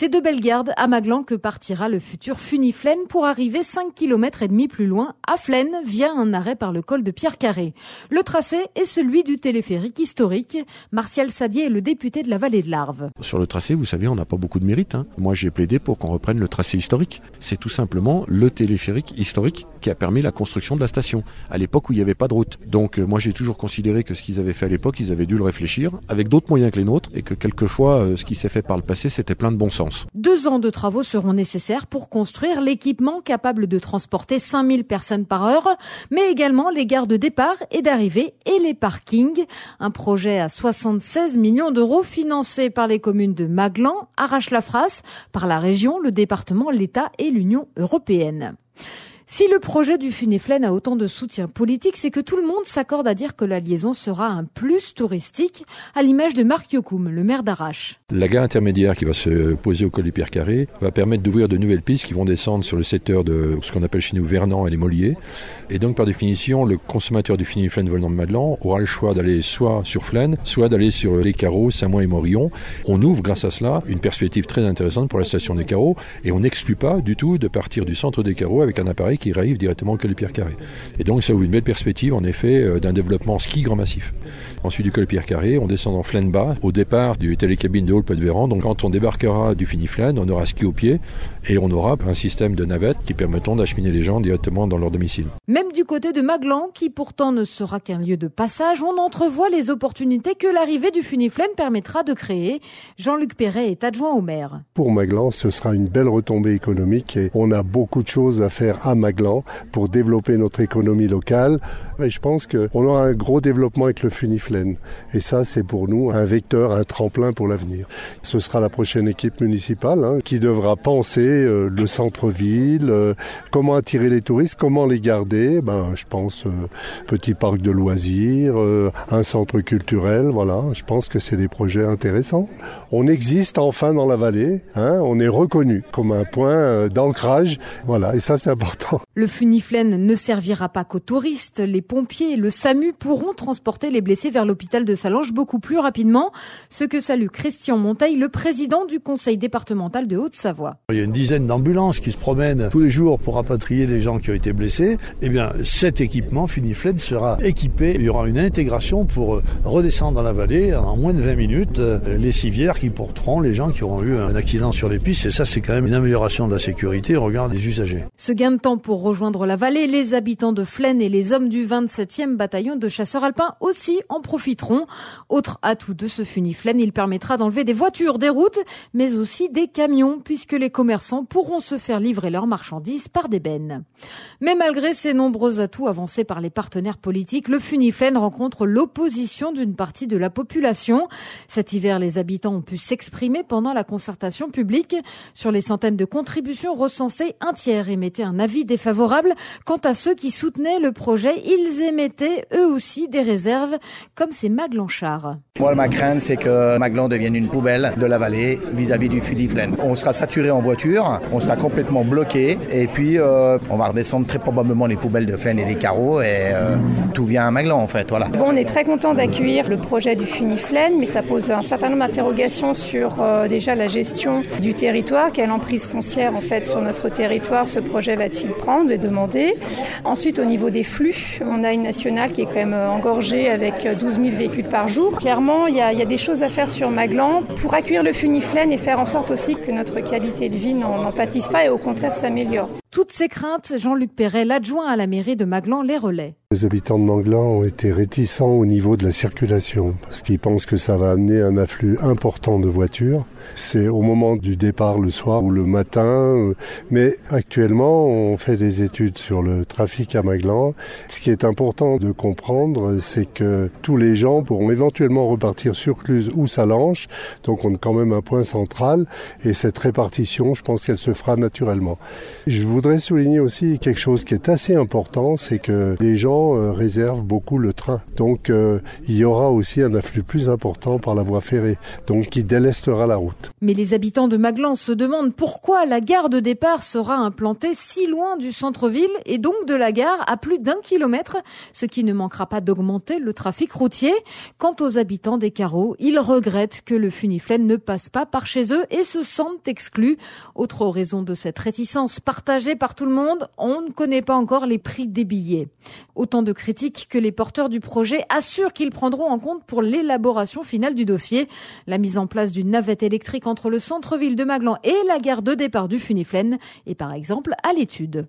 C'est de Bellegarde à Maglan que partira le futur Funiflène pour arriver 5 km et demi plus loin à Flaine via un arrêt par le col de Pierre Carré. Le tracé est celui du téléphérique historique. Martial Sadier est le député de la vallée de l'Arve. Sur le tracé, vous savez, on n'a pas beaucoup de mérite. Hein. Moi, j'ai plaidé pour qu'on reprenne le tracé historique. C'est tout simplement le téléphérique historique qui a permis la construction de la station, à l'époque où il n'y avait pas de route. Donc euh, moi j'ai toujours considéré que ce qu'ils avaient fait à l'époque, ils avaient dû le réfléchir, avec d'autres moyens que les nôtres, et que quelquefois euh, ce qui s'est fait par le passé, c'était plein de bon sens. Deux ans de travaux seront nécessaires pour construire l'équipement capable de transporter 5000 personnes par heure, mais également les gares de départ et d'arrivée et les parkings. Un projet à 76 millions d'euros financé par les communes de Maglan, Arrache-la-Frasse, par la région, le département, l'État et l'Union européenne. Si le projet du Funiflen a autant de soutien politique, c'est que tout le monde s'accorde à dire que la liaison sera un plus touristique, à l'image de Marc Yokoum, le maire d'Arrache. La gare intermédiaire qui va se poser au col du Pierre Carré va permettre d'ouvrir de nouvelles pistes qui vont descendre sur le secteur de ce qu'on appelle chez nous Vernon et les Molliers. Et donc, par définition, le consommateur du Funiflen volant de Madelan aura le choix d'aller soit sur Flaine, soit d'aller sur les carreaux Saint-Mois et Morillon. On ouvre, grâce à cela, une perspective très intéressante pour la station des carreaux et on n'exclut pas du tout de partir du centre des carreaux avec un appareil qui arrive directement que le Pierre Carré. Et donc ça ouvre une belle perspective en effet euh, d'un développement ski grand massif. Ensuite du col Pierre Carré, on descend en Flaine bas au départ du télécabine de haut de Véran. Donc quand on débarquera du Finiflaine, on aura ski au pied et on aura un système de navettes qui permettront d'acheminer les gens directement dans leur domicile. Même du côté de Maglan, qui pourtant ne sera qu'un lieu de passage, on entrevoit les opportunités que l'arrivée du Funiflaine permettra de créer. Jean-Luc Perret est adjoint au maire. Pour Maglan, ce sera une belle retombée économique et on a beaucoup de choses à faire à Maglan pour développer notre économie locale. Je pense qu'on aura un gros développement avec le Funiflaine. Et ça, c'est pour nous un vecteur, un tremplin pour l'avenir. Ce sera la prochaine équipe municipale hein, qui devra penser euh, le centre-ville, euh, comment attirer les touristes, comment les garder. Ben, je pense euh, petit parc de loisirs, un centre culturel. Voilà, je pense que c'est des projets intéressants. On existe enfin dans la vallée. Hein, on est reconnu comme un point d'ancrage. Voilà, et ça, c'est important. Le Funiflaine ne servira pas qu'aux touristes. Les pompiers et le SAMU pourront transporter les blessés vers l'hôpital de Salange beaucoup plus rapidement. Ce que salue Christian Monteil, le président du conseil départemental de Haute-Savoie. Il y a une dizaine d'ambulances qui se promènent tous les jours pour rapatrier des gens qui ont été blessés. Eh bien, cet équipement Funiflaine sera équipé. Il y aura une intégration pour euh, redescendre dans la vallée en moins de 20 minutes euh, les civières qui porteront les gens qui auront eu un accident sur les pistes. Et ça, c'est quand même une amélioration de la sécurité au regard des usagers. Ce gain de temps pour rejoindre la vallée, les habitants de Flaine et les hommes du 27e bataillon de chasseurs alpins aussi en profiteront. Autre atout de ce funiflaine, il permettra d'enlever des voitures des routes, mais aussi des camions, puisque les commerçants pourront se faire livrer leurs marchandises par des bennes. Mais malgré ces nombreux atouts avancés par les partenaires politiques, le funiflaine rencontre l'opposition d'une partie de la population. Cet hiver, les habitants ont pu s'exprimer pendant la concertation publique. Sur les centaines de contributions recensées, un tiers émettait un avis défavorable. Quant à ceux qui soutenaient le projet, ils émettaient eux aussi des réserves, comme ces Maglanchard. Moi, ma crainte, c'est que Maglan devienne une poubelle de la vallée vis-à-vis du Funiflaine. On sera saturé en voiture, on sera complètement bloqué, et puis euh, on va redescendre très probablement les poubelles de Flaine et les carreaux, et euh, tout vient à Maglan en fait. Voilà. Bon, on est très content d'accueillir le projet du Funiflaine, mais ça pose un certain nombre d'interrogations sur euh, déjà la gestion du territoire, quelle emprise foncière en fait sur notre territoire ce projet va-t-il et demander. Ensuite, au niveau des flux, on a une nationale qui est quand même engorgée avec 12 000 véhicules par jour. Clairement, il y, a, des choses à faire sur Maglan pour accueillir le funiflène et faire en sorte aussi que notre qualité de vie n'en pâtisse pas et au contraire s'améliore. Toutes ces craintes, Jean-Luc Perret, l'adjoint à la mairie de Maglan, les relais. Les habitants de Manglan ont été réticents au niveau de la circulation parce qu'ils pensent que ça va amener un afflux important de voitures. C'est au moment du départ le soir ou le matin. Euh, mais actuellement, on fait des études sur le trafic à Maglan. Ce qui est important de comprendre, c'est que tous les gens pourront éventuellement repartir sur Cluse ou Salange. Donc on a quand même un point central et cette répartition, je pense qu'elle se fera naturellement. Je voudrais souligner aussi quelque chose qui est assez important, c'est que les gens euh, réservent beaucoup le train. Donc euh, il y aura aussi un afflux plus important par la voie ferrée, donc qui délestera la route. Mais les habitants de Maglan se demandent pourquoi la gare de départ sera implantée si loin du centre-ville et donc de la gare à plus d'un kilomètre, ce qui ne manquera pas d'augmenter le trafic routier. Quant aux habitants des carreaux, ils regrettent que le funiflène ne passe pas par chez eux et se sentent exclus. Autre raison de cette réticence partagée par tout le monde, on ne connaît pas encore les prix des billets. Autant de critiques que les porteurs du projet assurent qu'ils prendront en compte pour l'élaboration finale du dossier. La mise en place d'une navette électrique entre le centre-ville de Maglan et la gare de départ du Funiflène est par exemple à l'étude.